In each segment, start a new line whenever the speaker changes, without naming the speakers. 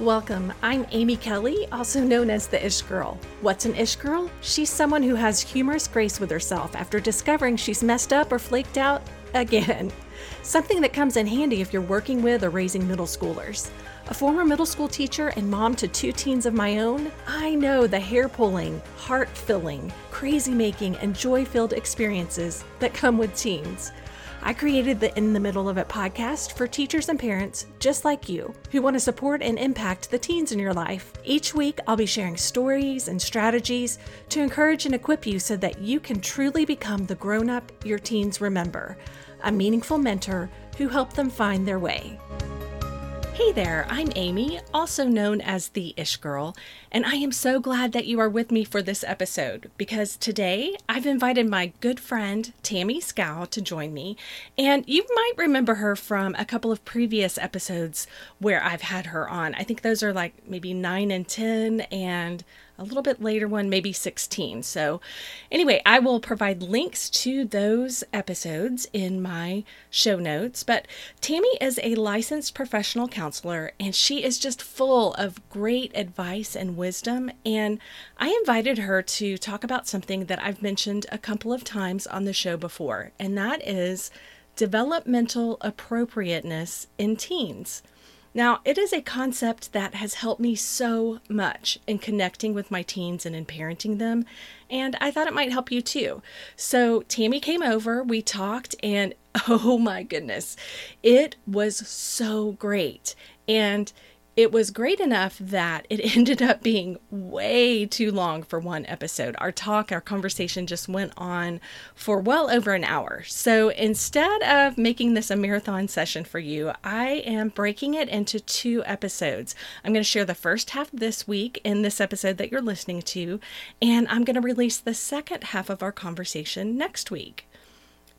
Welcome. I'm Amy Kelly, also known as the Ish Girl. What's an Ish Girl? She's someone who has humorous grace with herself after discovering she's messed up or flaked out again. Something that comes in handy if you're working with or raising middle schoolers. A former middle school teacher and mom to two teens of my own, I know the hair pulling, heart filling, crazy making, and joy filled experiences that come with teens. I created the In the Middle of It podcast for teachers and parents just like you who want to support and impact the teens in your life. Each week, I'll be sharing stories and strategies to encourage and equip you so that you can truly become the grown up your teens remember, a meaningful mentor who helped them find their way. Hey there, I'm Amy, also known as the Ish Girl, and I am so glad that you are with me for this episode because today I've invited my good friend Tammy Scow to join me. And you might remember her from a couple of previous episodes where I've had her on. I think those are like maybe 9 and 10, and a little bit later one, maybe 16. So, anyway, I will provide links to those episodes in my show notes. But Tammy is a licensed professional counselor and she is just full of great advice and wisdom. And I invited her to talk about something that I've mentioned a couple of times on the show before, and that is developmental appropriateness in teens. Now, it is a concept that has helped me so much in connecting with my teens and in parenting them, and I thought it might help you too. So, Tammy came over, we talked, and oh my goodness, it was so great. And it was great enough that it ended up being way too long for one episode. Our talk, our conversation just went on for well over an hour. So instead of making this a marathon session for you, I am breaking it into two episodes. I'm going to share the first half this week in this episode that you're listening to, and I'm going to release the second half of our conversation next week.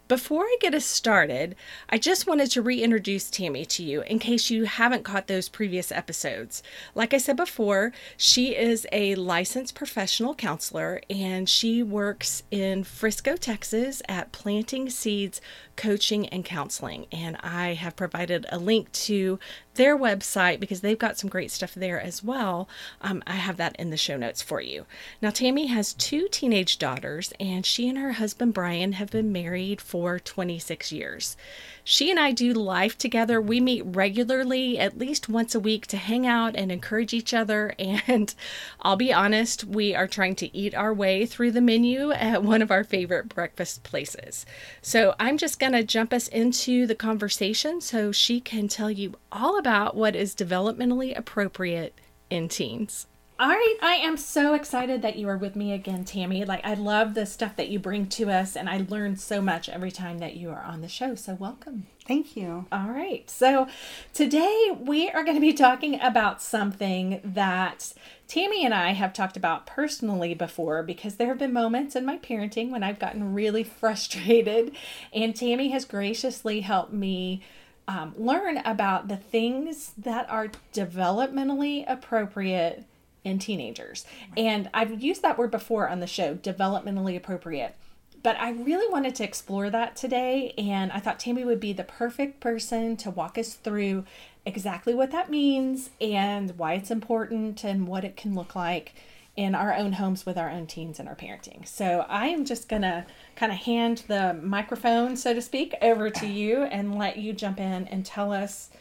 Before I get us started, I just wanted to reintroduce Tammy to you in case you haven't caught those previous episodes. Like I said before, she is a licensed professional counselor and she works in Frisco, Texas at Planting Seeds Coaching and Counseling. And I have provided a link to their website because they've got some great stuff there as well. Um, I have that in the show notes for you. Now, Tammy has two teenage daughters, and she and her husband Brian have been married for 26 years. She and I do life together. We meet regularly, at least once a week, to hang out and encourage each other. And I'll be honest, we are trying to eat our way through the menu at one of our favorite breakfast places. So I'm just going to jump us into the conversation so she can tell you all about what is developmentally appropriate in teens. All right, I am so excited that you are with me again, Tammy. Like, I love the stuff that you bring to us, and I learn so much every time that you are on the show. So, welcome.
Thank you.
All right, so today we are going to be talking about something that Tammy and I have talked about personally before because there have been moments in my parenting when I've gotten really frustrated, and Tammy has graciously helped me. Um, learn about the things that are developmentally appropriate in teenagers. And I've used that word before on the show, developmentally appropriate. But I really wanted to explore that today, and I thought Tammy would be the perfect person to walk us through exactly what that means and why it's important and what it can look like in our own homes with our own teens and our parenting. So I am just to kind of hand the microphone, so to speak, over to you and let you jump in and tell us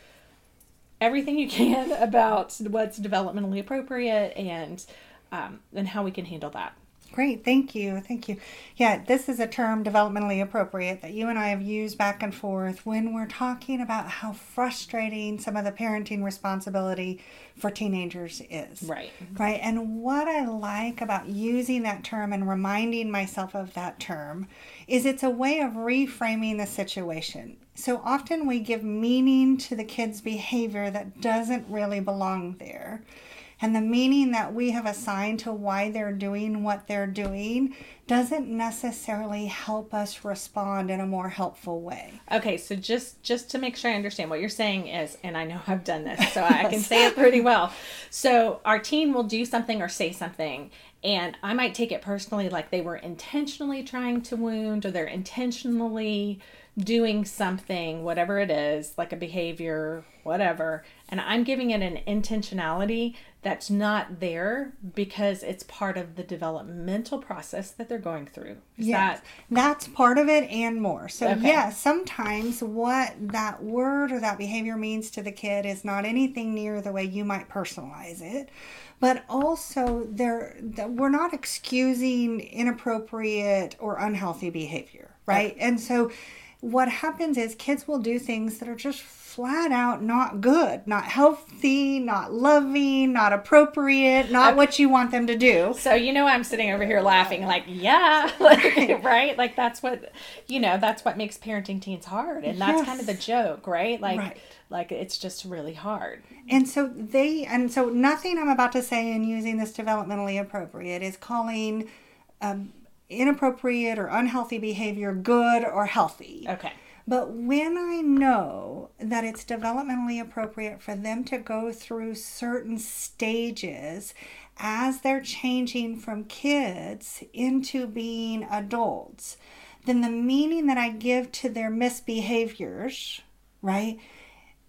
everything you can about what's developmentally appropriate and um, and how we can handle that.
Great, thank you, thank you. Yeah, this is a term developmentally appropriate that you and I have used back and forth when we're talking about how frustrating some of the parenting responsibility for teenagers is.
Right.
Right. And what I like about using that term and reminding myself of that term is it's a way of reframing the situation. So often we give meaning to the kid's behavior that doesn't really belong there. And the meaning that we have assigned to why they're doing what they're doing doesn't necessarily help us respond in a more helpful way.
Okay, so just just to make sure I understand what you're saying is and I know I've done this, so I can say it pretty well. So our teen will do something or say something and I might take it personally like they were intentionally trying to wound or they're intentionally doing something, whatever it is, like a behavior, whatever, and I'm giving it an intentionality that's not there because it's part of the developmental process that they're going through. Is
yes,
that
that's part of it and more. So
Okay.
yeah, sometimes what that word or that behavior means to the kid is not anything near the way you might personalize it. But also, there we're not excusing inappropriate or unhealthy behavior, right? And so, what happens is kids will do things that are just flat out not good, not healthy, not loving, not appropriate, not what you want them to do.
So you know I'm sitting over here laughing like yeah like, right. like that's what you know that's what makes parenting teens hard and that's kind of the joke right? Like
Right.
like it's just really hard.
And so they, and so nothing I'm about to say in using this developmentally appropriate is calling um, inappropriate or unhealthy behavior good or healthy.
okay
But when I know that it's developmentally appropriate for them to go through certain stages as they're changing from kids into being adults, then the meaning that I give to their misbehaviors, right,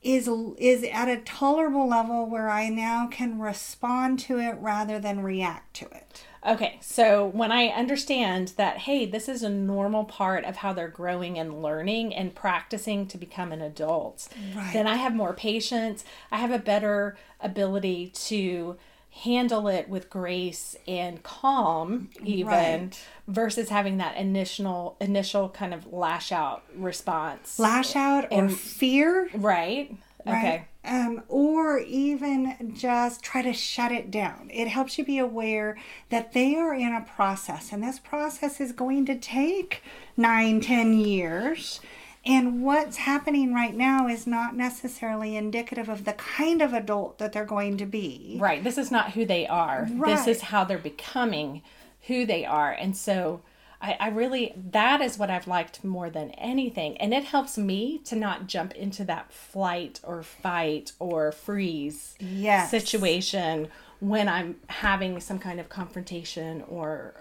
is is at a tolerable level where I now can respond to it rather than react to it.
Okay, so when I understand that, hey, this is a normal part of how they're growing and learning and practicing to become an adult,
Right.
then I have more patience. I have a better ability to handle it with grace and calm, even
Right.
versus having that initial initial kind of lash out response.
Lash out or
And-
fear
right? Okay.
Right. Um, or even just try to shut it down. It helps you be aware that they are in a process, and this process is going to take nine, ten years. And what's happening right now is not necessarily indicative of the kind of adult that they're going to be.
Right. This is not who they are.
Right.
This is how they're becoming who they are. And so I, I really, that is what I've liked more than anything. And it helps me to not jump into that flight or fight or freeze
Yes.
situation when I'm having some kind of confrontation or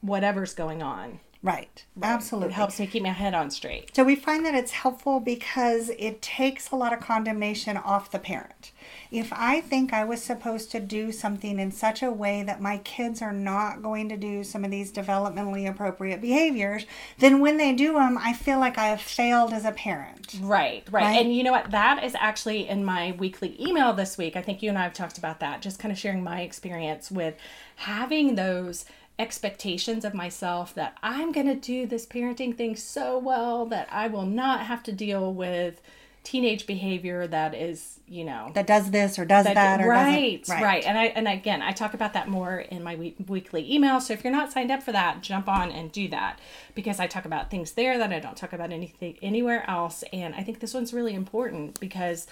whatever's going on.
Right. Absolutely.
It helps me keep my head on straight.
So we find that it's helpful because it takes a lot of condemnation off the parent. If I think I was supposed to do something in such a way that my kids are not going to do some of these developmentally appropriate behaviors, then when they do them, I feel like I have failed as a parent.
Right, right,
Right?
And you know what? That is actually in my weekly email this week. I think you and I have talked about that, just kind of sharing my experience with having those expectations of myself that I'm going to do this parenting thing so well that I will not have to deal with teenage behavior that is, you know,
That does this or does that, or
right,
doesn't.
right, And I and again, I talk about that more in my week, weekly email. So if you're not signed up for that, jump on and do that because I talk about things there that I don't talk about anything anywhere else. And I think this one's really important because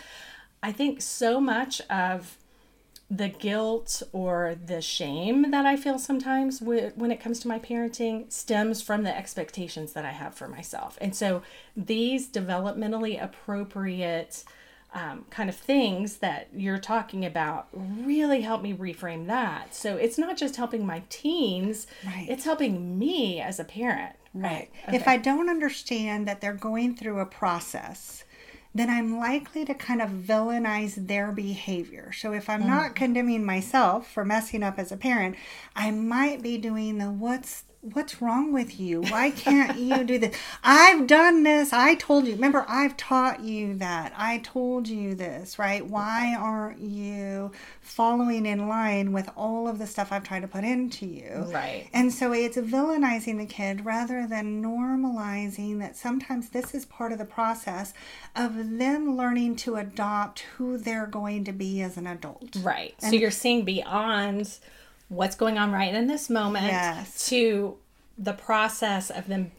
I think so much of the guilt or the shame that I feel sometimes when it comes to my parenting stems from the expectations that I have for myself. And so these developmentally appropriate um, kind of things that you're talking about really help me reframe that. So it's not just helping my teens,
Right.
it's helping me as a parent.
Right.
Okay.
If I don't understand that they're going through a process, then I'm likely to kind of villainize their behavior. So if I'm not mm. condemning myself for messing up as a parent, I might be doing the what's what's wrong with you? Why can't you do this? I've done this. I told you. Remember, I've taught you that. I told you this, right? Why aren't you following in line with all of the stuff I've tried to put into you?
Right.
And so it's villainizing the kid rather than normalizing that sometimes this is part of the process of them learning to adopt who they're going to be as an adult.
Right. so you're seeing beyond what's going on right in this moment
Yes.
to the process of them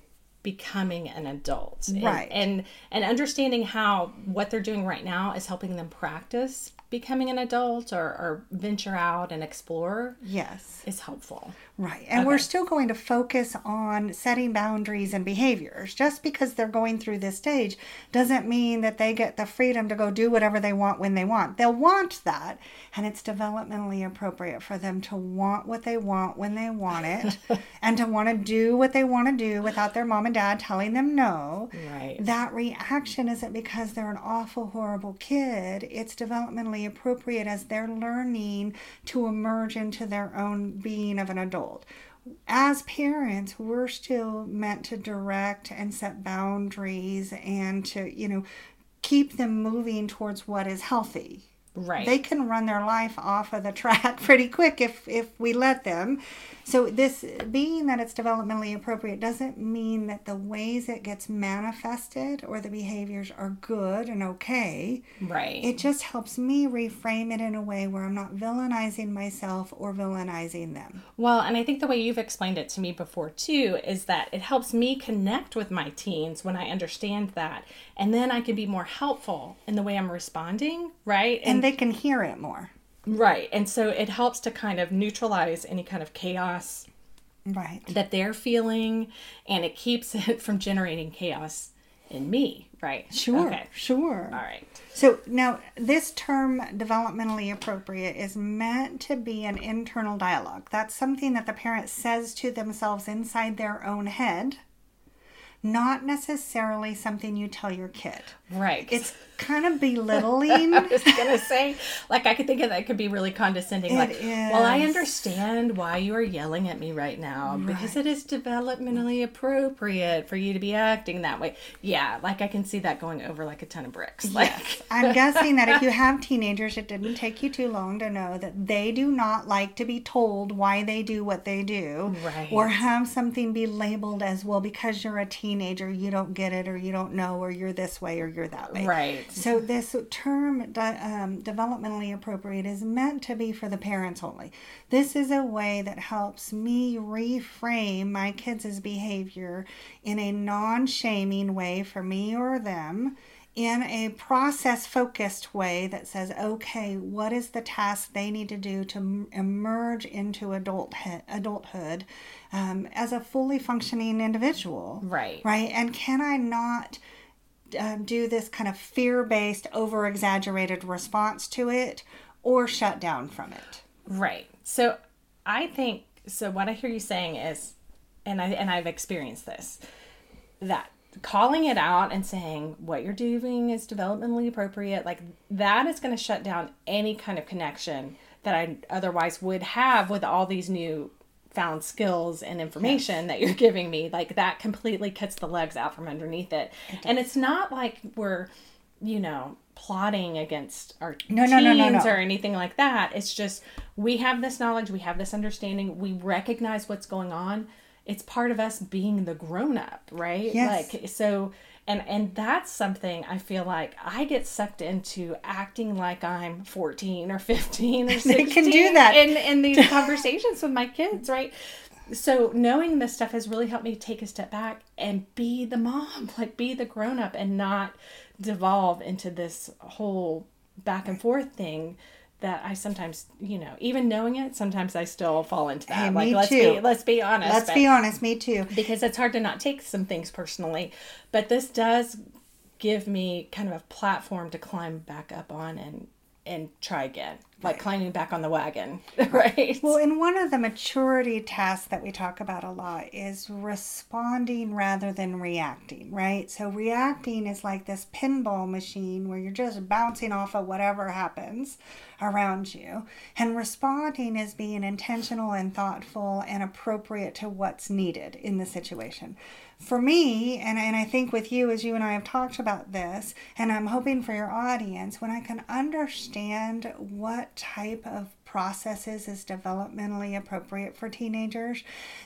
becoming an adult. And-
Right.
And and understanding how what they're doing right now is helping them practice becoming an adult or, or venture out and explore
Yes.
is helpful.
Right. And we're still going to focus on setting boundaries and behaviors. Just because they're going through this stage doesn't mean that they get the freedom to go do whatever they want when they want. They'll want that. And it's developmentally appropriate for them to want what they want when they want it and to want to do what they want to do without their mom and dad telling them no,
Right.
that reaction isn't because they're an awful, horrible kid. It's developmentally appropriate as they're learning to emerge into their own being of an adult. As parents, we're still meant to direct and set boundaries and to, you know, keep them moving towards what is healthy.
Right.
They can run their life off of the track pretty quick if if we let them. So this being that it's developmentally appropriate doesn't mean that the ways it gets manifested or the behaviors are good and okay.
right.
It just helps me reframe it in a way where I'm not villainizing myself or villainizing them.
Well, and I think the way you've explained it to me before too is that it helps me connect with my teens when I understand that. And then I can be more helpful in the way I'm responding, right?
And they can hear it more.
Right. And so it helps to kind of neutralize any kind of chaos
Right.
that they're feeling and it keeps it from generating chaos in me, right?
Sure.
Okay.
Sure.
All right.
So now, this term developmentally appropriate is meant to be an internal dialogue. That's something that the parent says to themselves inside their own head, not necessarily something you tell your kid.
Right.
It's kind of belittling.
I was gonna say, like, I could think of that could be really condescending. like, well, I understand why you are yelling at me right now because it is developmentally appropriate for you to be acting that way. Yeah, like I can see that going over like a ton of bricks. Like,
I'm guessing that if you have teenagers, it didn't take you too long to know that they do not like to be told why they do what they do,
Right.
or have something be labeled as well because you're a teenager, you don't get it, or you don't know, or you're this way, or you're that way.
right.
So this term, de- um, developmentally appropriate, is meant to be for the parents only. This is a way that helps me reframe my kids' behavior in a non-shaming way for me or them, in a process-focused way that says, okay, what is the task they need to do to emerge into adult adulthood um, as a fully functioning individual?
Right.
Right, and can I not? um, do this kind of fear based, over exaggerated response to it or shut down from it.
Right. So I think so what I hear you saying is and I and I've experienced this that calling it out and saying what you're doing is developmentally appropriate like that is going to shut down any kind of connection that I otherwise would have with all these new found skills and information that you're giving me. Like that completely cuts the legs out from underneath it, and it's not like we're you know plotting against our
No,
teens
no, no, no.
or anything like that. It's just we have this knowledge we have this understanding we recognize what's going on it's part of us being the grown up right
Yes.
like so and and that's something i feel like i get sucked into acting like i'm 14 or 15 or 16
They can do that.
in in these conversations with my kids right so knowing this stuff has really helped me take a step back and be the mom like be the grown up and not devolve into this whole back and forth thing that I sometimes, you know, even knowing it, sometimes I still fall into that.
Hey,
like
me
let's
too.
be let's be honest.
Let's
but-
be honest, me too.
because it's hard to not take some things personally. But this does give me kind of a platform to climb back up on and and try again, like climbing back on the wagon, right?
Well, and one of the maturity tasks that we talk about a lot is responding rather than reacting, right? So, reacting is like this pinball machine where you're just bouncing off of whatever happens around you. And responding is being intentional and thoughtful and appropriate to what's needed in the situation. For me, and, and I think with you, as you and I have talked about this, and I'm hoping for your audience, when I can understand what type of processes is developmentally appropriate for teenagers,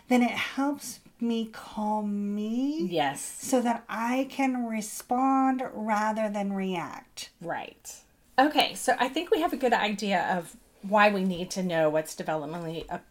then it helps me calm me
yes,
so that I can respond rather than react.
right. Okay, so I think we have a good idea of why we need to know what's developmentally appropriate.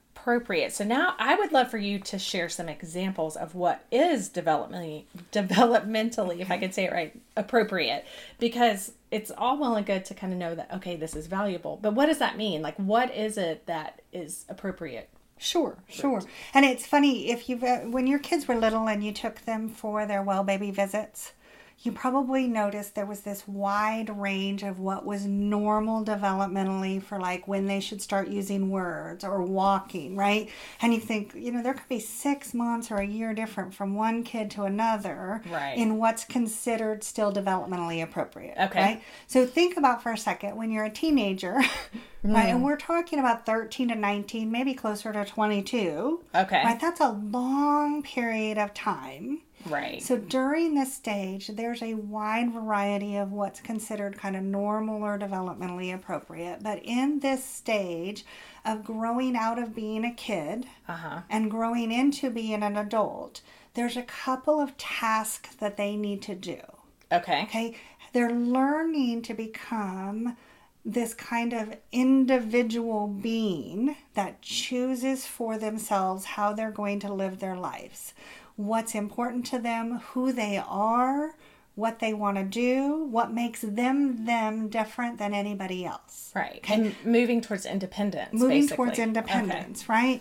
So now I would love for you to share some examples of what is developmentally developmentally, if I could say it right, appropriate because it's all well and good to kind of know that okay, this is valuable. But what does that mean? Like what is it that is appropriate?
Sure, sure. And it's funny if you've uh, when your kids were little and you took them for their well baby visits, you probably noticed there was this wide range of what was normal developmentally for like when they should start using words or walking, right? And you think, you know, there could be six months or a year different from one kid to another
Right.
in what's considered still developmentally appropriate.
Okay.
Right? So think about for a second when you're a teenager, right? Mm. And we're talking about 13 to 19, maybe closer to 22.
Okay.
Right? That's a long period of time.
Right.
So during this stage, there's a wide variety of what's considered kind of normal or developmentally appropriate. But in this stage of growing out of being a kid
uh huh.
and growing into being an adult, there's a couple of tasks that they need to do.
Okay.
Okay, they're learning to become this kind of individual being that chooses for themselves how they're going to live their lives, what's important to them, who they are, what they want to do, what makes them them different than anybody else.
Right. And moving towards independence.
Moving
basically.
towards
Okay.
independence, right?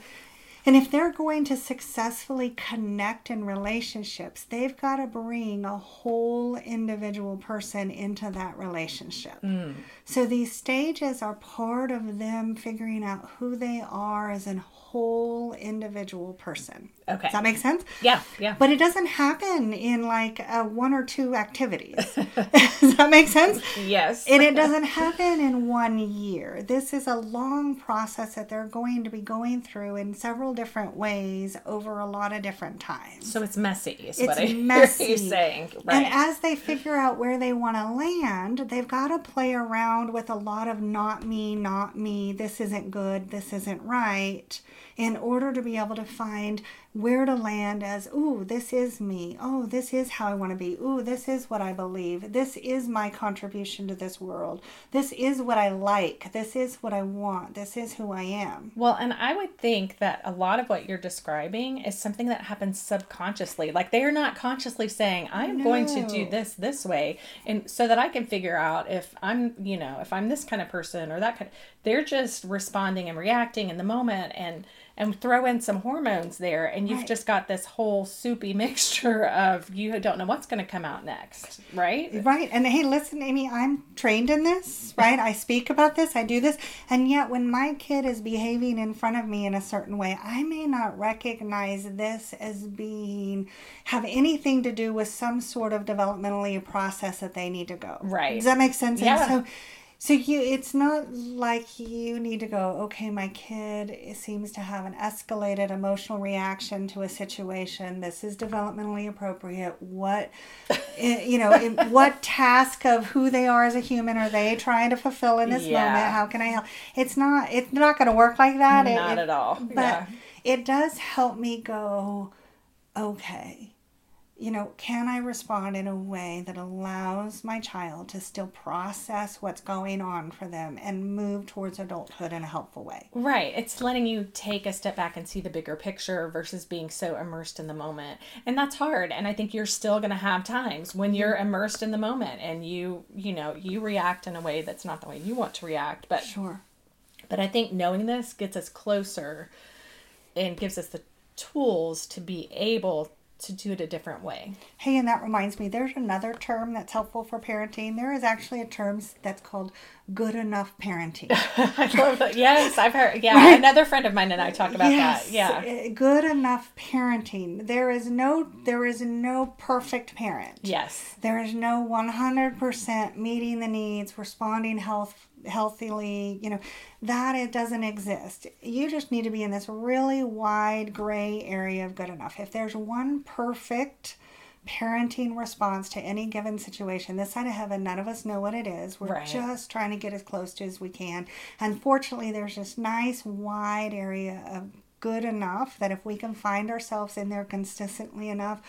And if they're going to successfully connect in relationships, they've got to bring a whole individual person into that relationship.
Mm.
So these stages are part of them figuring out who they are as a whole individual person.
Okay.
Does that make sense?
Yeah. Yeah.
But it doesn't happen in like uh, one or two activities. Does that make sense?
yes.
And it doesn't happen in one year. This is a long process that they're going to be going through in several different ways over a lot of different times.
so it's messy. Is
It's
what I hear
messy.
you saying. Right.
And as they figure out where they want to land, they've got to play around with a lot of not me, not me, this isn't good, this isn't right, in order to be able to find where to land as, ooh, this is me. Oh, this is how I want to be. Ooh, this is what I believe. This is my contribution to this world. This is what I like. This is what I want. This is who I am.
Well, and I would think that a lot of what you're describing is something that happens subconsciously. Like they are not consciously saying, I'm going to do this this way. And so that I can figure out if I'm, you know, if I'm this kind of person or that kind they're just responding and reacting in the moment and and throw in some hormones there and you've
Right.
just got this whole soupy mixture of you don't know what's going to come out next, right?
Right. And hey, listen, Amy, I'm trained in this, right? I speak about this, I do this. And yet, when my kid is behaving in front of me in a certain way, I may not recognize this as being, have anything to do with some sort of developmentally process that they need to go.
Right.
Does that make sense?
Yeah.
And so, so you, it's not like you need to go, okay, my kid seems to have an escalated emotional reaction to a situation. This is developmentally appropriate. What, eh, you know, what task of who they are as a human are they trying to fulfill in this
Yeah.
moment? How can I help? It's not, it's not going to work like that. It-
Not
it-
at all.
But
yeah.
it does help me go, okay, you know, can I respond in a way that allows my child to still process what's going on for them and move towards adulthood in a helpful way?
Right. It's letting you take a step back and see the bigger picture versus being so immersed in the moment. And that's hard. And I think you're still going to have times when you're mm-hmm. immersed in the moment and you, you know, you react in a way that's not the way you want to react. But
Sure.
but I think knowing this gets us closer and gives us the tools to be able to do it a different way.
Hey, and that reminds me, there's another term that's helpful for parenting. There is actually a term that's called good enough parenting.
I love that. Yes, I've heard. Yeah, another friend of mine and I talk about that. Yeah.
uh, Good enough parenting. There is no there is no perfect parent.
Yes.
There is no 100% meeting the needs, responding health healthily, you know, that it doesn't exist. You just need to be in this really wide gray area of good enough. If there's one perfect parenting response to any given situation, this side of heaven, none of us know what it is. We're
Right.
just trying to get as close to as we can. Unfortunately, there's this nice wide area of good enough that if we can find ourselves in there consistently enough,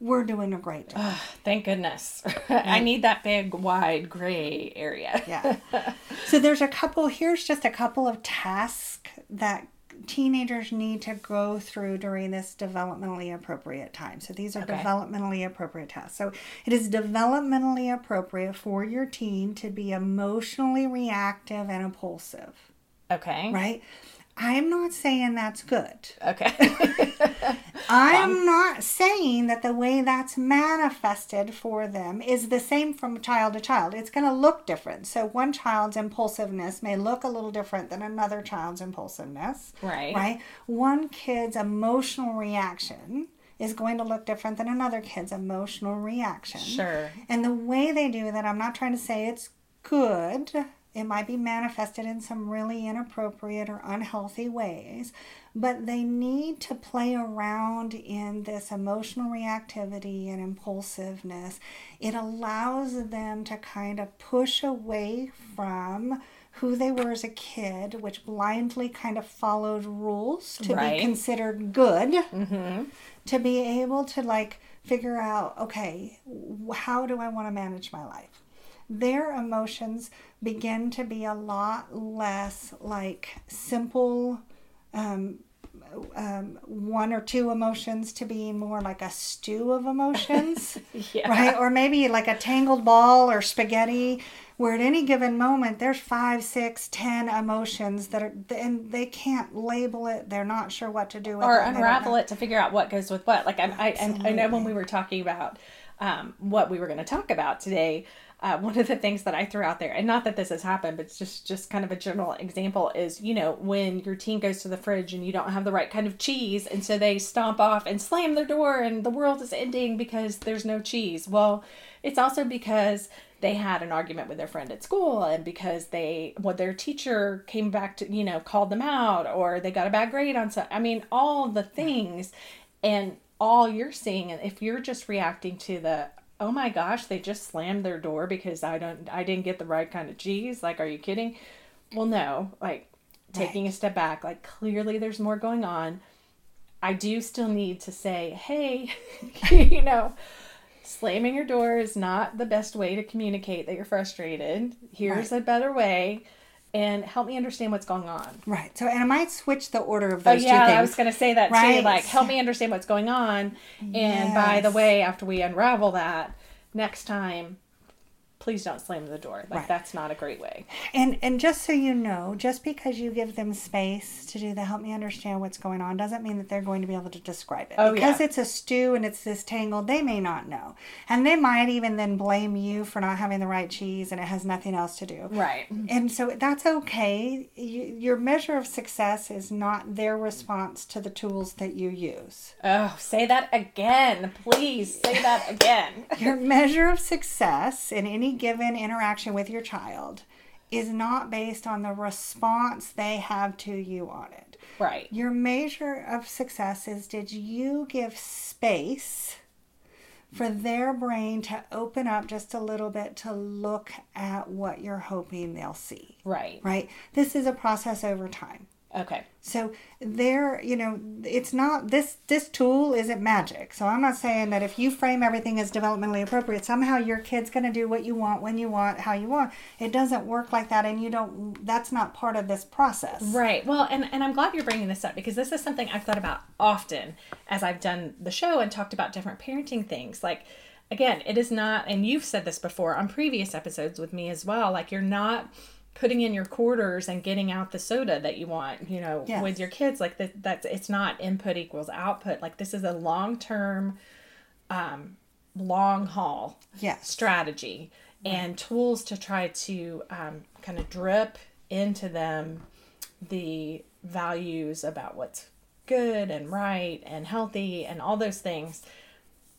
we're doing a great job.
Thank goodness. I need that big, wide, gray area.
Yeah. so there's a couple, here's just a couple of tasks that teenagers need to go through during this developmentally appropriate time. So these are
Okay.
developmentally appropriate tasks. So it is developmentally appropriate for your teen to be emotionally reactive and impulsive,
Okay.
right? I'm not saying that's good.
Okay.
I'm not saying that the way that's manifested for them is the same from child to child. It's going to look different. So one child's impulsiveness may look a little different than another child's impulsiveness.
Right.
Right? One kid's emotional reaction is going to look different than another kid's emotional reaction.
sure.
And the way they do that, I'm not trying to say it's good. It might be manifested in some really inappropriate or unhealthy ways, but they need to play around in this emotional reactivity and impulsiveness. It allows them to kind of push away from who they were as a kid, which blindly kind of followed rules to
Right.
be considered good mm-hmm. to be able to like figure out okay how do i want to manage my life their emotions begin to be a lot less like simple um, um, one or two emotions to being more like a stew of emotions
Yeah.
right? Or maybe like a tangled ball or spaghetti where at any given moment there's five six ten emotions that are and they can't label it. They're not sure what to do with
or
it.
Unravel it to figure out what goes with what. Like I, I, and I know when we were talking about um, what we were going to talk about today, uh, one of the things that I threw out there, and not that this has happened, but it's just just kind of a general example is you know when your teen goes to the fridge and you don't have the right kind of cheese, and so they stomp off and slam their door, and the world is ending because there's no cheese. Well, it's also because they had an argument with their friend at school and because they what their teacher came back to you know called them out or they got a bad grade on some i mean all the things and all you're seeing and if you're just reacting to the oh my gosh they just slammed their door because i don't i didn't get the right kind of cheese. Like are you kidding? Well no like taking a step back like clearly there's more going on. I do still need to say hey you know slamming your door is not the best way to communicate that you're frustrated. Here's a better way. And help me understand what's going on.
Right. So, and I might switch the order of
Oh
those
yeah,
two things.
I was gonna say that too.
Right.
Like, help me understand what's going on. And by the way, after we unravel that, next time, please don't slam the door. Like
Right.
that's not a great way.
And and just so you know, just because you give them space to do the help me understand what's going on doesn't mean that they're going to be able to describe it.
Oh,
because
yeah.
it's a stew and it's this tangled, they may not know. And they might even then blame you for not having the right cheese and it has nothing else to do.
Right.
And so that's okay. You, your measure of success is not their response to the tools that you use.
Oh, say that again, please. Say that again.
Your measure of success in any given interaction with your child is not based on the response they have to you on it.
right.
Your measure of success is did you give space for their brain to open up just a little bit to look at what you're hoping they'll see?
Right.
Right? This is a process over time.
Okay.
So there, you know, it's not this this tool isn't magic. So I'm not saying that if you frame everything as developmentally appropriate, somehow your kid's going to do what you want when you want, how you want. It doesn't work like that and you don't that's not part of this process.
Right. Well, and, and I'm glad you're bringing this up because this is something I've thought about often as I've done the show and talked about different parenting things. Like, again, it is not, and you've said this before on previous episodes with me as well, like, you're not putting in your quarters and getting out the soda that you want, you know,
Yes.
with your kids. Like, that, that's, it's not input equals output. Like, this is a long term, um, long haul
Yes.
strategy and tools to try to um, kind of drip into them the values about what's good and right and healthy and all those things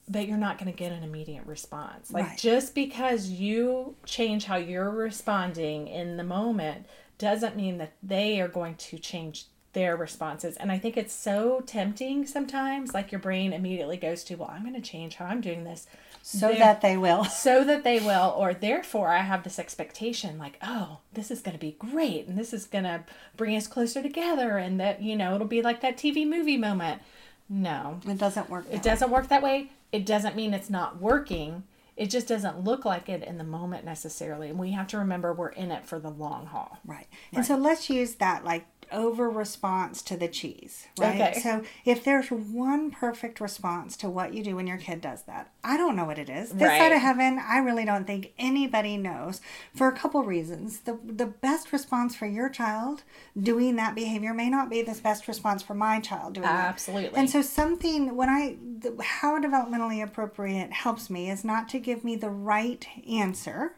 but you're not going to get an immediate response like
Right.
just because you change how you're responding in the moment doesn't mean that they are going to change their responses and i think it's so tempting sometimes like your brain immediately goes to well i'm going to change how i'm doing this
So that they will.
so that they will or therefore i have this expectation like oh this is going to be great and this is going to bring us closer together and that you know it'll be like that tv movie moment no
It doesn't work.
it doesn't work that way it doesn't mean it's not working it just doesn't look like it in the moment necessarily. And we have to remember we're in it for the long haul.
Right. And so let's use that like over response to the cheese, right?
Okay.
So if there's one perfect response to what you do when your kid does that, I don't know what it is. This side of heaven, I really don't think anybody knows for a couple reasons. The the best response for your child doing that behavior may not be the best response for my child doing that.
Absolutely.
And so something when I the, how developmentally appropriate helps me is not to give me the right answer,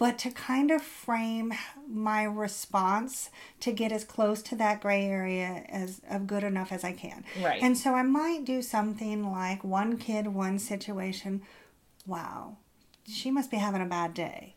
but to kind of frame my response to get as close to that gray area as of good enough as I can.
Right.
And so I might do something like one kid, one situation. Wow, she must be having a bad day.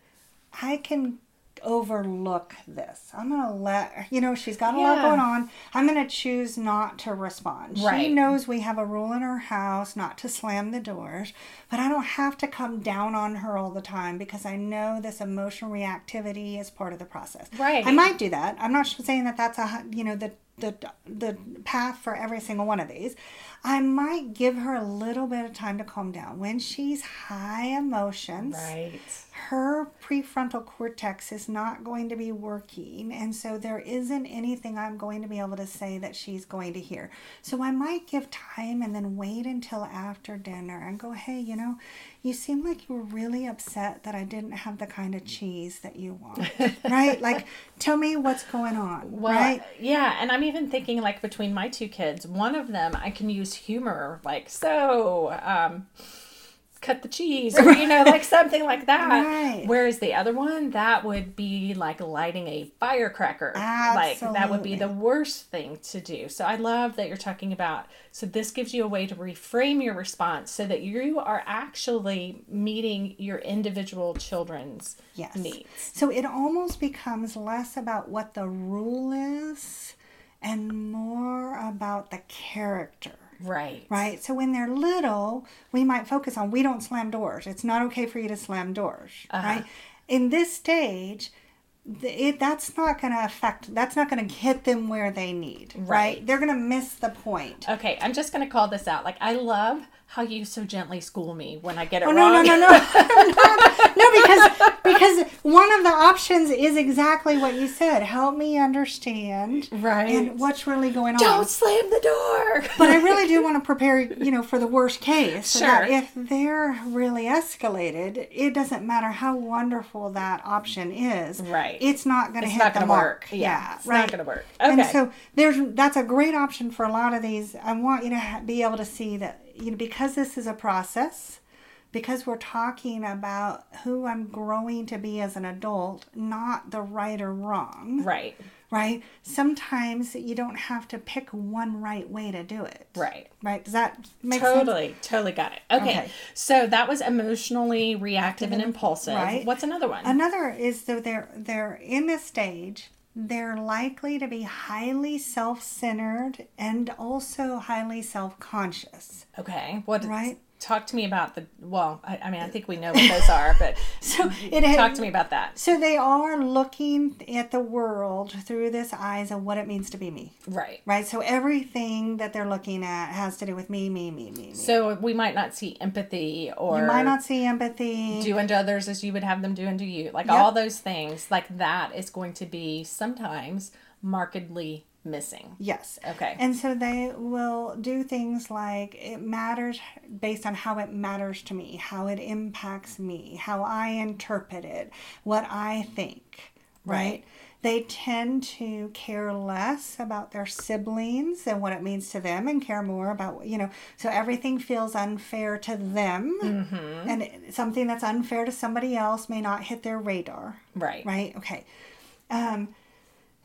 I can overlook this. I'm going to let, you know, she's got a lot going on. I'm going to choose not to respond. She knows we have a rule in our house not to slam the doors, but I don't have to come down on her all the time because I know this emotional reactivity is part of the process.
Right.
I might do that. I'm not saying that that's a, you know, the the the path for every single one of these. I might give her a little bit of time to calm down. When she's high emotions,
Right.
her prefrontal cortex is not going to be working and so there isn't anything i'm going to be able to say that she's going to hear so i might give time and then wait until after dinner and go hey you know you seem like you were really upset that i didn't have the kind of cheese that you want right? Like tell me what's going on
Well,
right?
yeah, and I'm even thinking like between my two kids, one of them I can use humor, like so, um, cut the cheese, or you know, like something like that.
Right.
Whereas the other one, that would be like lighting a firecracker. Like that would be the worst thing to do. So I love that you're talking about. So this gives you a way to reframe your response so that you are actually meeting your individual children's
Yes.
needs.
So it almost becomes less about what the rule is and more about the character.
Right.
Right? So when they're little, we might focus on we don't slam doors. It's not okay for you to slam doors.
Uh-huh.
Right? In this stage, it, that's not going to affect, that's not going to hit them where they need. Right?
Right.
They're going to miss the point.
Okay, I'm just gonna call this out. Like I love how you so gently school me when I get it
Oh, no,
wrong.
no, no, no. Not. no, because because one of the options is exactly what you said. Help me understand
Right.
and what's really going on.
Don't slam the door.
but I really do want to prepare, you know, for the worst case. So that
Sure.
if they're really escalated, it doesn't matter how wonderful that option is.
Right.
It's not going to
It's
hit
not
the
gonna
mark.
work. Yeah, it's not gonna work. Okay.
And so there's that's a great option for a lot of these. I want you to be able to see that you know because this is a process. Because we're talking about who I'm growing to be as an adult, not the right or wrong
right.
right? Sometimes you don't have to pick one right way to do it.
Right.
Right? Does that make sense?
Totally, totally got it. Okay.
Okay.
So that was emotionally reactive and impulsive.
Right.
What's another one?
Another is that they're they're in this stage. They're likely to be highly self-centered and also highly self-conscious.
okay. What
Right.
Talk to me about the well, I, I mean I think we know what those are, but
So it
talk to me about that.
So they are looking at the world through this eyes of what it means to be me.
Right.
Right? So everything that they're looking at has to do with me, me, me, me, me.
So we might not see empathy or
you might not see empathy.
do unto others as you would have them do unto you. Like
Yep.
all those things, like that is going to be sometimes markedly missing.
Yes.
Okay.
And so they will do things like it matters based on how it matters to me, how it impacts me, how I interpret it, what I think, right?
Right.
They tend to care less about their siblings and what it means to them and care more about, you know, so everything feels unfair to them.
Mm-hmm.
And something that's unfair to somebody else may not hit their radar
Right.
right? Okay. Um,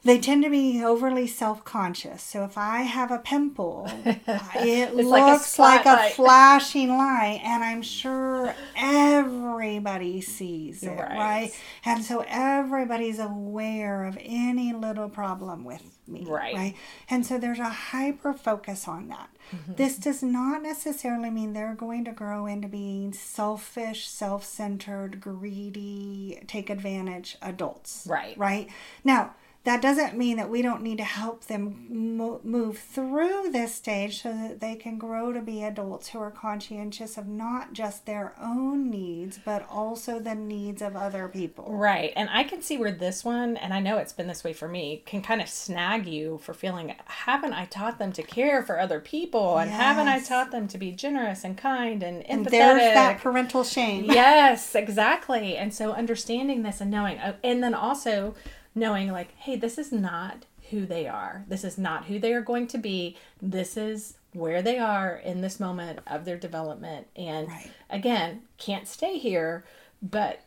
they tend to be overly self-conscious. So if I have a pimple, it
It's like a
looks like a, flashing light, and I'm sure everybody sees it,
Right.
right. And so everybody's aware of any little problem with me,
Right.
right? And so there's a hyper focus on that.
Mm-hmm.
This does not necessarily mean they're going to grow into being selfish, self centered, greedy, take advantage adults.
Right.
Right. Now, that doesn't mean that we don't need to help them mo- move through this stage so that they can grow to be adults who are conscientious of not just their own needs, but also the needs of other people.
Right. And I can see where this one, and I know it's been this way for me, can kind of snag you for feeling, haven't I taught them to care for other people? And haven't I taught them to be generous and kind and empathetic?
And there's that parental shame.
yes, exactly. And so understanding this and knowing, uh, and then also knowing, like, hey, this is not who they are. This is not who they are going to be. This is where they are in this moment of their development. And
Right.
again, can't stay here, but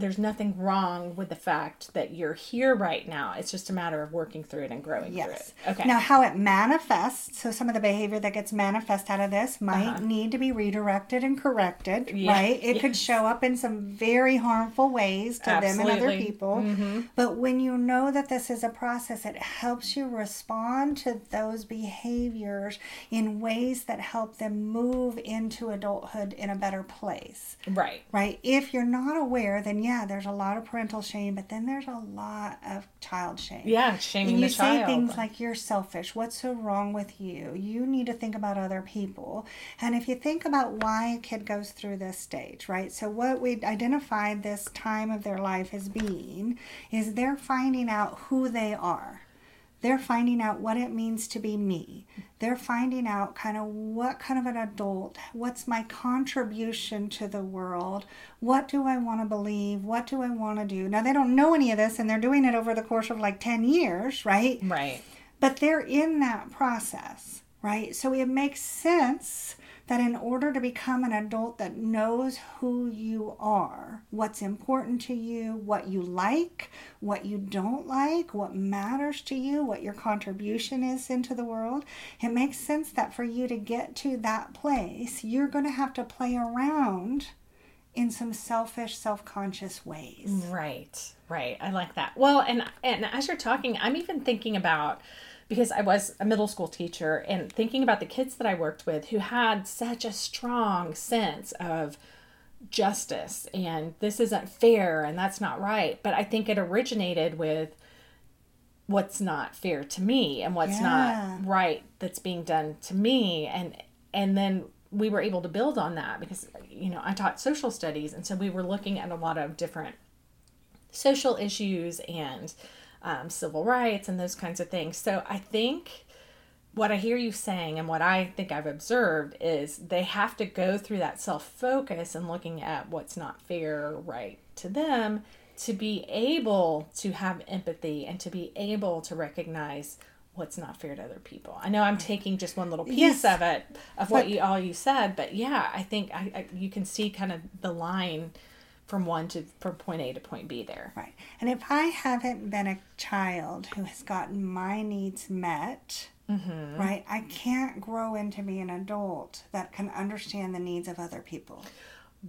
there's nothing wrong with the fact that you're here right now. It's just a matter of working through it and growing
Yes.
through it. Okay.
Now, how it manifests, so some of the behavior that gets manifest out of this might
Uh-huh.
need to be redirected and corrected,
Yeah.
right? It could show up in some very harmful ways to them and other people.
Mm-hmm.
But when you know that this is a process, it helps you respond to those behaviors in ways that help them move into adulthood in a better place
right.
right? If you're not aware, then yeah, there's a lot of parental shame, but then there's a lot of child shame.
Yeah, shaming the child.
And you
the
say
child.
things like you're selfish. What's so wrong with you? You need to think about other people. And if you think about why a kid goes through this stage, right? So what we identified this time of their life as being is they're finding out who they are. They're finding out what it means to be me. They're finding out kind of what kind of an adult, what's my contribution to the world, what do I want to believe, what do I want to do. Now, they don't know any of this and they're doing it over the course of like 10 years, right?
right.
But they're in that process, right? So it makes sense that in order to become an adult that knows who you are, what's important to you, what you like, what you don't like, what matters to you, what your contribution is into the world, it makes sense that for you to get to that place, you're going to have to play around in some selfish, self conscious ways.
Right, right. I like that. Well, and and as you're talking, I'm even thinking about because I was a middle school teacher and thinking about the kids that I worked with who had such a strong sense of justice and this isn't fair and that's not right. But I think it originated with what's not fair to me and what's
Yeah.
not right that's being done to me and and then we were able to build on that because you know I taught social studies and so we were looking at a lot of different social issues and um, civil rights and those kinds of things. So I think what I hear you saying and what I think I've observed is they have to go through that self focus and looking at what's not fair right to them to be able to have empathy and to be able to recognize what's not fair to other people. I know I'm taking just one little piece
Yes.
of it of what you all you said, but yeah, I think I, I you can see kind of the line from one to from point A to point B there.
Right. And if I haven't been a child who has gotten my needs met, mm-hmm. right, I can't grow into be an adult that can understand the needs of other people.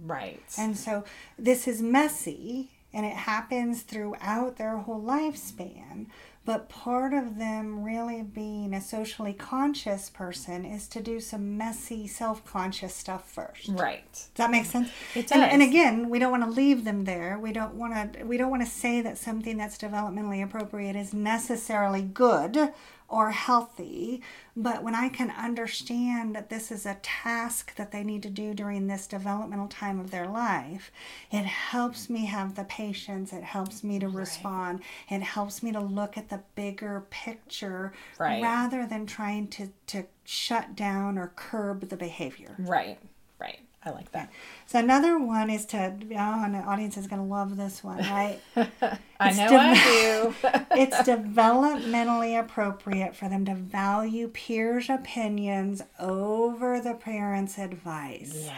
Right.
And so this is messy and it happens throughout their whole lifespan. But part of them really being a socially conscious person is to do some messy, self conscious stuff first.
right.
Does that make sense?
It
And, and again, we don't want to leave them there. We don't want to. We don't want to say that something that's developmentally appropriate is necessarily good or healthy. But when I can understand that this is a task that they need to do during this developmental time of their life, it helps me have the patience. It helps me to respond. It helps me to look at the bigger picture
Right.
rather than trying to to shut down or curb the behavior.
Right. Right. I like that.
So another one is to, oh, and the audience is going to love this one, right?
I
It's
know
div-
I do.
it's developmentally appropriate for them to value peers' opinions over the parents' advice.
yeah.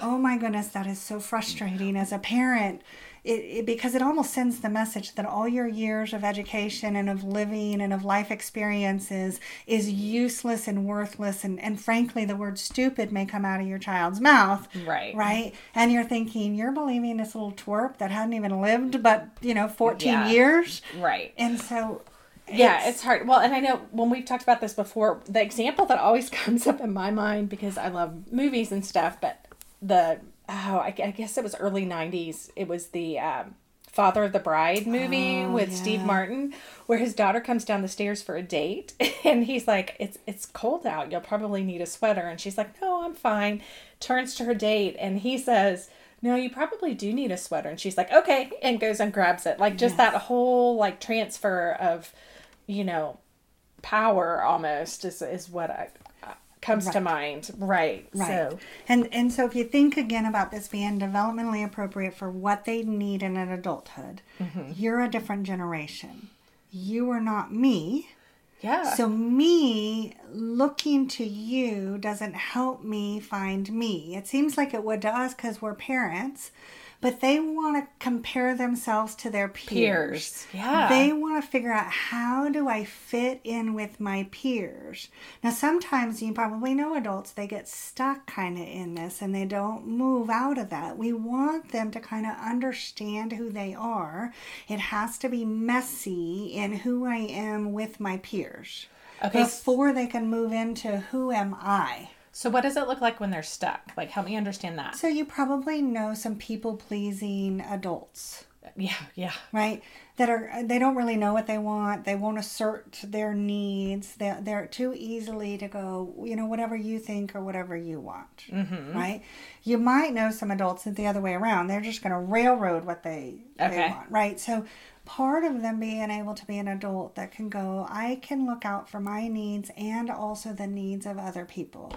Oh my goodness, that is so frustrating as a parent. It, it, because it almost sends the message that all your years of education and of living and of life experiences is useless and worthless and, and frankly the word stupid may come out of your child's mouth
Right.
right and you're thinking you're believing this little twerp that hadn't even lived but you know 14
Yeah.
years
Right.
and so
Yeah, it's hard. Well, and I know when we've talked about this before, the example that always comes up in my mind because I love movies and stuff, but the oh, I, I guess it was early '90s. It was the um, Father of the Bride movie
Oh,
with Steve. Martin, where his daughter comes down the stairs for a date, and he's like, "It's it's cold out. You'll probably need a sweater." And she's like, "No, I'm fine." Turns to her date, and he says. No, you probably do need a sweater. And she's like, okay, and goes and grabs it. Like just that whole like transfer of, you know, power almost is is what I, comes to mind. Right.
Right.
So
And and so if you think again about this being developmentally appropriate for what they need in an adulthood,
Mm-hmm.
you're a different generation. You are not me.
yeah.
So me looking to you doesn't help me find me. It seems like it would to us because we're parents, but they want to compare themselves to their peers.
Peers. Yeah.
They want to figure out how do I fit in with my peers. Now sometimes you probably know adults they get stuck kind of in this and they don't move out of that. We want them to kind of understand who they are. It has to be messy in who I am with my peers
Okay.
before they can move into who am I.
So what does it look like when they're stuck? Like help me understand that.
So you probably know some people pleasing adults.
Yeah, yeah.
right that are they don't really know what they want they won't assert their needs they're, they're too easily to go you know whatever you think or whatever you want
Mm-hmm.
right you might know some adults that the other way around they're just going to railroad what they, they want right so part of them being able to be an adult that can go i can look out for my needs and also the needs of other people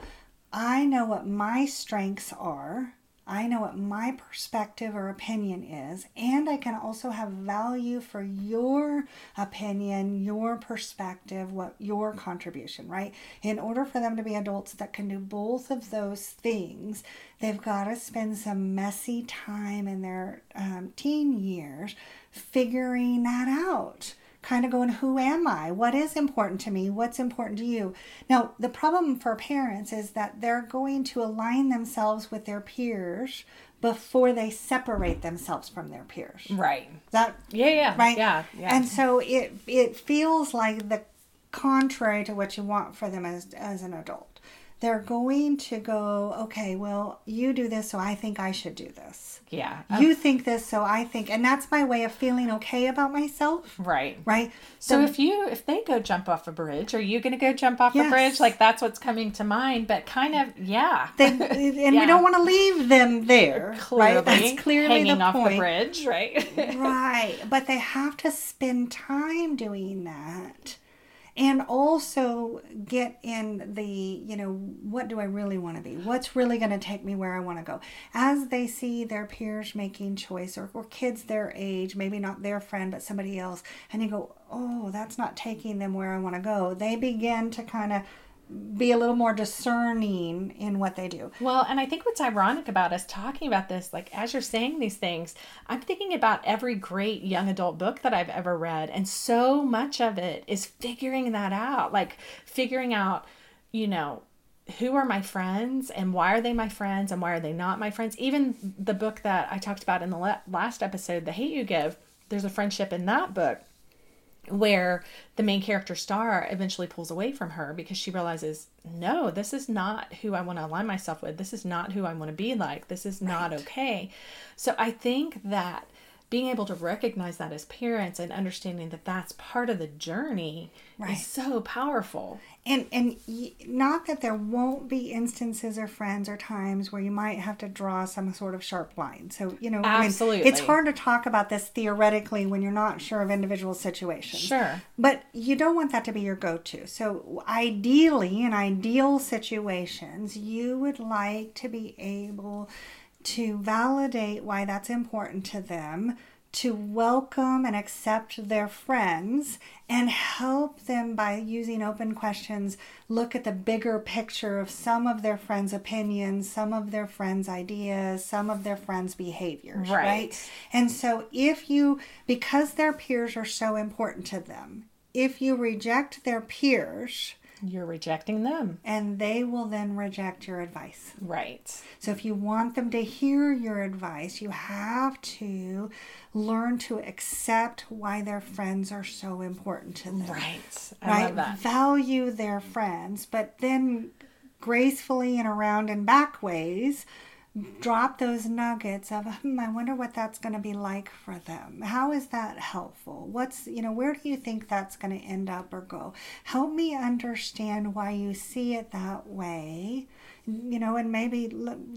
i know what my strengths are I know what my perspective or opinion is, and I can also have value for your opinion, your perspective, what your contribution, right? In order for them to be adults that can do both of those things, they've got to spend some messy time in their um, teen years figuring that out kind of going, Who am I? What is important to me? What's important to you? Now, the problem for parents is that they're going to align themselves with their peers before they separate themselves from their peers.
Right.
That
Yeah, yeah.
right?
Yeah, yeah.
And so it it feels like the contrary to what you want for them as as an adult. They're going to go, okay, well, you do this, so I think I should do this.
yeah.
You think this, so I think, and that's my way of feeling okay about myself,
right.
right?
So
The-
if you if they go jump off a bridge, are you gonna go jump off a bridge? Like that's what's coming to mind, but kind of yeah.
they and
Yeah.
we don't want to leave them there,
clearly,
right? That's clearly
hanging
the
off
point.
the bridge, right?
right but they have to spend time doing that and also get in the you know what do i really want to be? What's really going to take me where i want to go? As they see their peers making choice or, or kids their age maybe not their friend but somebody else and you go oh that's not taking them where i want to go they begin to kind of be a little more discerning in what they do
Well, and I think what's ironic about us talking about this, like as you're saying these things, I'm thinking about every great young adult book that I've ever read. And so much of it is figuring that out, like figuring out, you know, who are my friends and why are they my friends and why are they not my friends. Even the book that I talked about in the la- last episode, The Hate You Give, there's a friendship in that book where the main character Starr eventually pulls away from her because she realizes no this is not who i want to align myself with. This is not who i want to be like. This is not okay. So i think that being able to recognize that as parents and understanding that that's part of the journey
Right.
is so powerful
and and not that there won't be instances or friends or times where you might have to draw some sort of sharp line so you know I mean,
Absolutely.
it's hard to talk about this theoretically when you're not sure of individual situations
Sure.
but you don't want that to be your go-to so ideally in ideal situations you would like to be able to validate why that's important to them to welcome and accept their friends and help them by using open questions look at the bigger picture of some of their friends opinions some of their friends ideas some of their friends behaviors
Right.
right and so if you because their peers are so important to them if you reject their peers
you're rejecting them.
And they will then reject your advice.
Right.
So if you want them to hear your advice, you have to learn to accept why their friends are so important to them.
right. I
Right?
love that.
Value their friends, but then gracefully and around and back ways drop those nuggets of hmm, i wonder what that's going to be like for them. How is that helpful? What's you know where do you think that's going to end up or go? Help me understand why you see it that way you know and maybe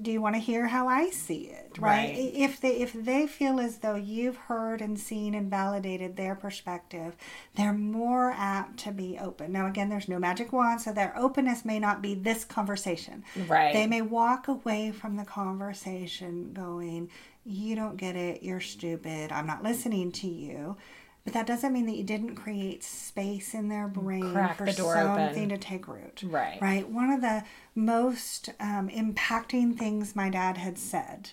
do you want to hear how i see it right? right, if they if they feel as though you've heard and seen and validated their perspective they're more apt to be open. Now again there's no magic wand so their openness may not be this conversation.
Right.
They may walk away from the conversation going you don't get it you're stupid i'm not listening to you but that doesn't mean that you didn't create space in their brain
Crack
for
the door
something
open.
to take root.
Right.
Right. One of the most um, impacting things my dad had said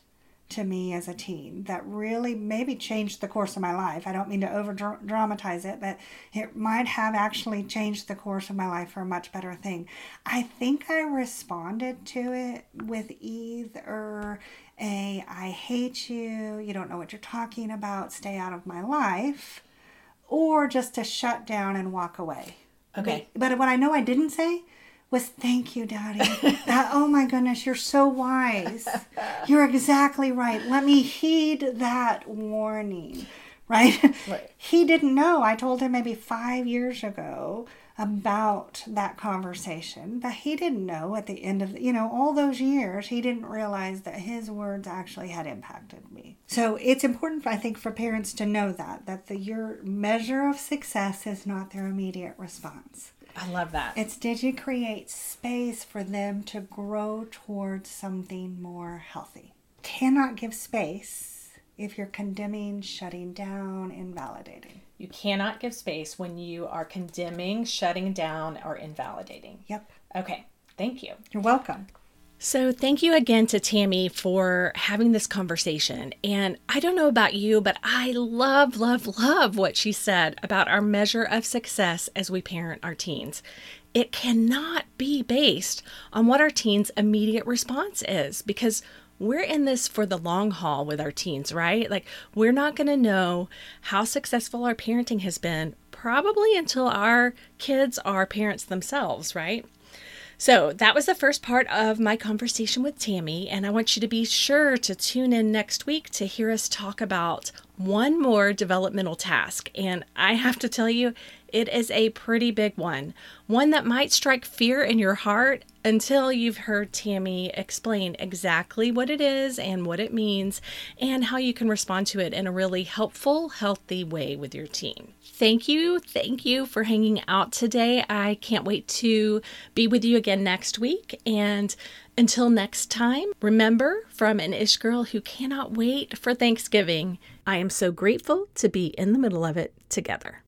to me as a teen that really maybe changed the course of my life. I don't mean to over dramatize it, but it might have actually changed the course of my life for a much better thing. I think I responded to it with either a I hate you, you don't know what you're talking about, stay out of my life or just to shut down and walk away.
Okay.
But, what I know I didn't say was thank you, Daddy. that, oh my goodness, you're so wise. You're exactly right. Let me heed that warning. Right?
right?
He didn't know. I told him maybe five years ago about that conversation but he didn't know at the end of you know all those years he didn't realize that his words actually had impacted me. So it's important i think for parents to know that that the your measure of success is not their immediate response.
I love that.
It's did you create space for them to grow towards something more healthy? Cannot give space if you're condemning shutting down invalidating
you cannot give space when you are condemning, shutting down, or invalidating.
Yep.
Okay. Thank you.
You're welcome.
So, thank you again to Tammy for having this conversation. And I don't know about you, but I love, love, love what she said about our measure of success as we parent our teens. It cannot be based on what our teens' immediate response is because we're in this for the long haul with our teens, right? Like, we're not going to know how successful our parenting has been probably until our kids are parents themselves, right? So that was the first part of my conversation with Tammy, and I want you to be sure to tune in next week to hear us talk about one more developmental task. And I have to tell you, it is a pretty big one, one that might strike fear in your heart until you've heard Tammy explain exactly what it is and what it means and how you can respond to it in a really helpful, healthy way with your teen. Thank you. Thank you for hanging out today. I can't wait to be with you again next week. And until next time, remember from an Ish girl who cannot wait for Thanksgiving, I am so grateful to be in the middle of it together.